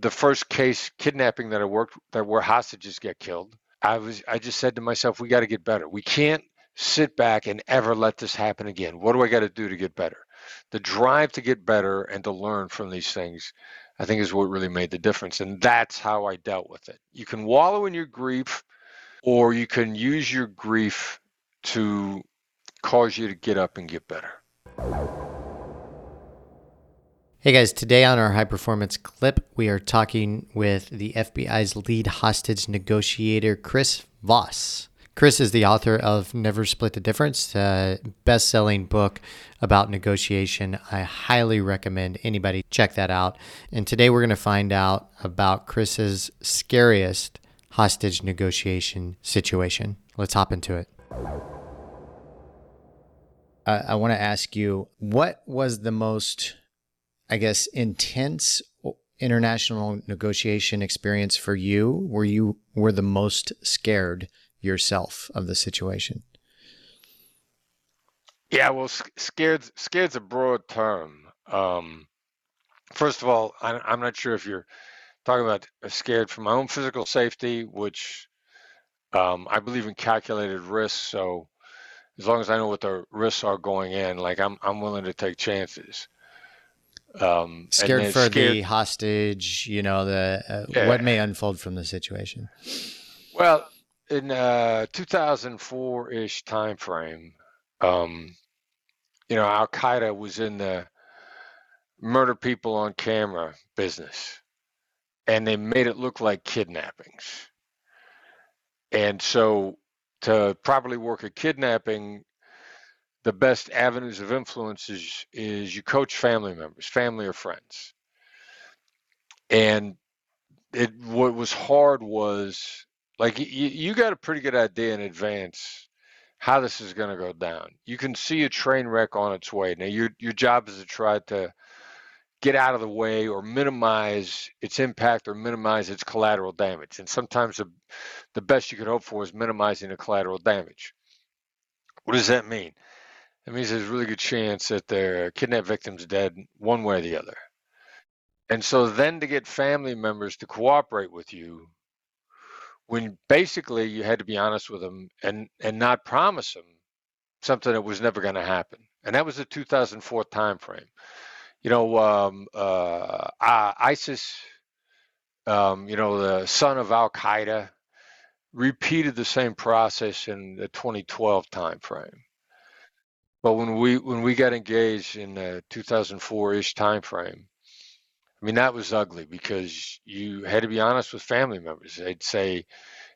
the first case kidnapping that I worked that where hostages get killed, I was I just said to myself, we got to get better. We can't sit back and ever let this happen again. What do I got to do to get better? The drive to get better and to learn from these things, I think, is what really made the difference. And that's how I dealt with it. You can wallow in your grief, or you can use your grief to cause you to get up and get better. Hey guys, today on our high performance clip, we are talking with the FBI's lead hostage negotiator, Chris Voss. Chris is the author of Never Split the Difference, a best selling book about negotiation. I highly recommend anybody check that out. And today we're going to find out about Chris's scariest hostage negotiation situation. Let's hop into it. Uh, I want to ask you what was the most I guess, intense international negotiation experience for you where you were the most scared yourself of the situation? Yeah, well, scared scared's a broad term. Um, first of all, I, I'm not sure if you're talking about scared for my own physical safety, which um, I believe in calculated risks. So as long as I know what the risks are going in, like I'm I'm willing to take chances. Um, scared for scared, the hostage, you know, the uh, yeah. what may unfold from the situation. Well, in uh, 2004-ish time frame, um, you know, Al Qaeda was in the murder people on camera business, and they made it look like kidnappings. And so, to properly work a kidnapping, the best avenues of influence is, is you coach family members, family or friends. And it what was hard was like you, you got a pretty good idea in advance how this is going to go down. You can see a train wreck on its way. Now your your job is to try to get out of the way or minimize its impact or minimize its collateral damage. And sometimes the, the best you could hope for is minimizing the collateral damage. What does that mean? That means there's a really good chance that their kidnapped victim's dead one way or the other. And so then to get family members to cooperate with you when basically you had to be honest with them and and not promise them something that was never going to happen. And that was the 2004 timeframe. You know, um, uh, ISIS, um, you know, the son of Al Qaeda, repeated the same process in the 2012 timeframe. But when we when we got engaged in the 2004-ish time frame, I mean that was ugly because you had to be honest with family members. They'd say,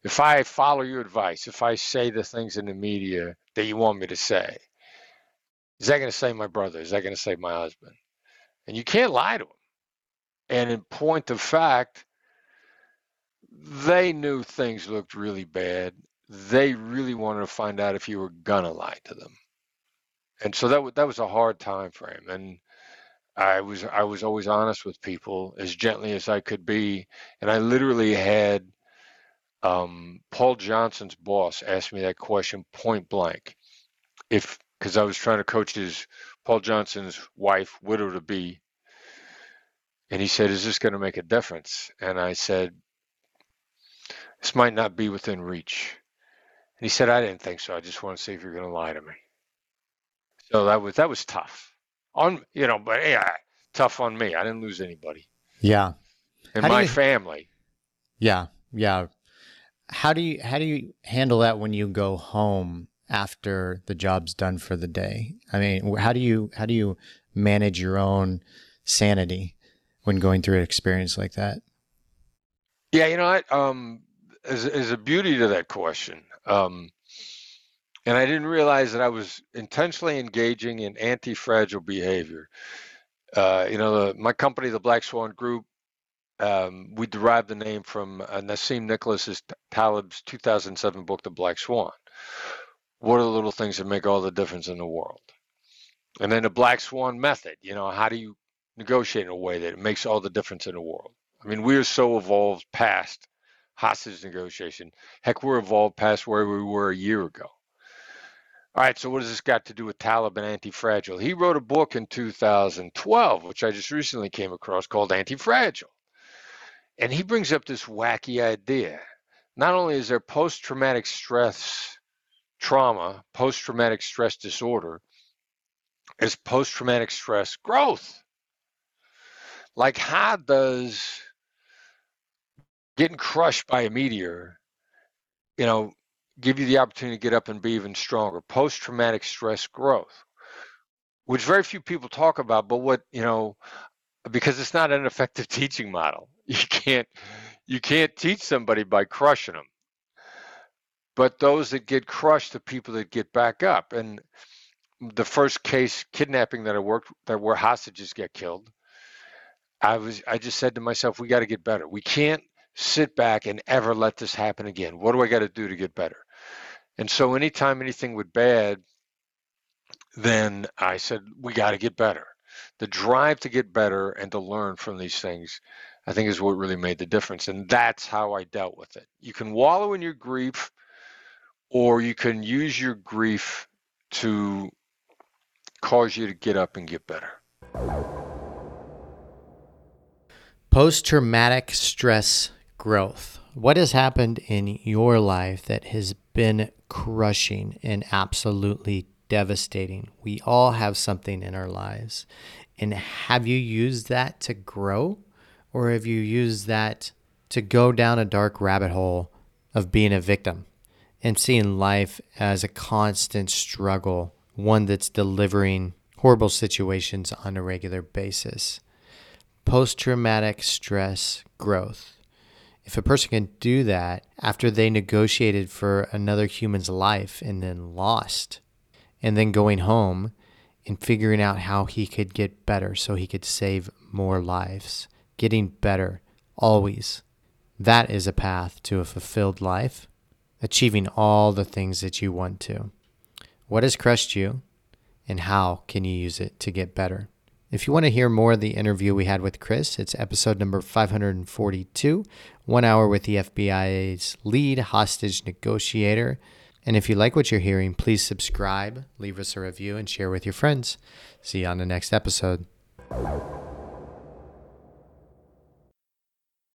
if I follow your advice, if I say the things in the media that you want me to say, is that going to save my brother? Is that going to save my husband? And you can't lie to them. And in point of fact, they knew things looked really bad. They really wanted to find out if you were gonna lie to them and so that w- that was a hard time frame and I was I was always honest with people as gently as I could be and I literally had um, Paul Johnson's boss ask me that question point blank. If because I was trying to coach his Paul Johnson's wife widow to be. And he said is this going to make a difference? And I said this might not be within reach. And he said I didn't think so. I just want to see if you're going to lie to me so that was that was tough on you know, but yeah, tough on me. I didn't lose anybody. Yeah, and how my you, family. Yeah, yeah. How do you how do you handle that when you go home after the job's done for the day? I mean, how do you how do you manage your own sanity when going through an experience like that? Yeah, you know, I, um, is is a beauty to that question. Um, and I didn't realize that I was intentionally engaging in anti-fragile behavior. Uh, you know, the, my company, the Black Swan Group, um, we derived the name from uh, Nassim Nicholas's Taleb's 2007 book, The Black Swan. What are the little things that make all the difference in the world? And then the Black Swan method. You know, how do you negotiate in a way that it makes all the difference in the world? I mean, we are so evolved past hostage negotiation. Heck, we're evolved past where we were a year ago. All right, so what does this got to do with Taleb and Anti-Fragile? He wrote a book in 2012, which I just recently came across called Anti-Fragile. And he brings up this wacky idea. Not only is there post traumatic stress trauma, post traumatic stress disorder, is post traumatic stress growth. Like, how does getting crushed by a meteor, you know, give you the opportunity to get up and be even stronger? Post traumatic stress growth, which very few people talk about, but what, you know, because it's not an effective teaching model. You can't you can't teach somebody by crushing them. But those that get crushed are people that get back up. And the first case kidnapping that I worked that where hostages get killed, I was I just said to myself, we got to get better. We can't sit back and ever let this happen again. What do I got to do to get better? And so anytime anything went bad, then I said, we got to get better the drive to get better and to learn from these things, I think is what really made the difference. And that's how I dealt with it. You can wallow in your grief, or you can use your grief to cause you to get up and get better. Post traumatic stress growth. What has happened in your life that has been crushing and absolutely devastating? We all have something in our lives. And have you used that to grow? Or have you used that to go down a dark rabbit hole of being a victim and seeing life as a constant struggle, one that's delivering horrible situations on a regular basis? Post traumatic stress growth. If a person can do that after they negotiated for another human's life and then lost, and then going home and figuring out how he could get better so he could save more lives. Getting better, always. That is a path to a fulfilled life, achieving all the things that you want to. What has crushed you, and how can you use it to get better? If you want to hear more of the interview we had with Chris, it's episode number 542, one hour with the FBI's lead hostage negotiator. And if you like what you're hearing, please subscribe, leave us a review, and share with your friends. See you on the next episode.